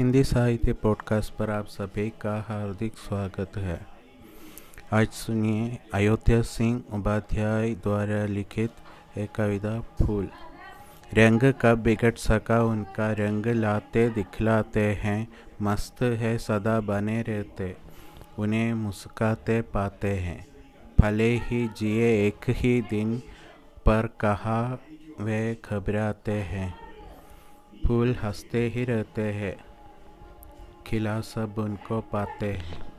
हिंदी साहित्य पॉडकास्ट पर आप सभी का हार्दिक स्वागत है। आज सुनिए अयोध्या सिंह उपाध्याय द्वारा लिखित एक कविता फूल। रंग का बिगड़ सका उनका रंग लाते दिखलाते हैं, मस्त है सदा बने रहते, उन्हें मुस्काते पाते हैं। भले ही जिए एक ही दिन पर कहा वे घबराते हैं। फूल हँसते ही रहते हैं। खिला सब उनको पाते हैं।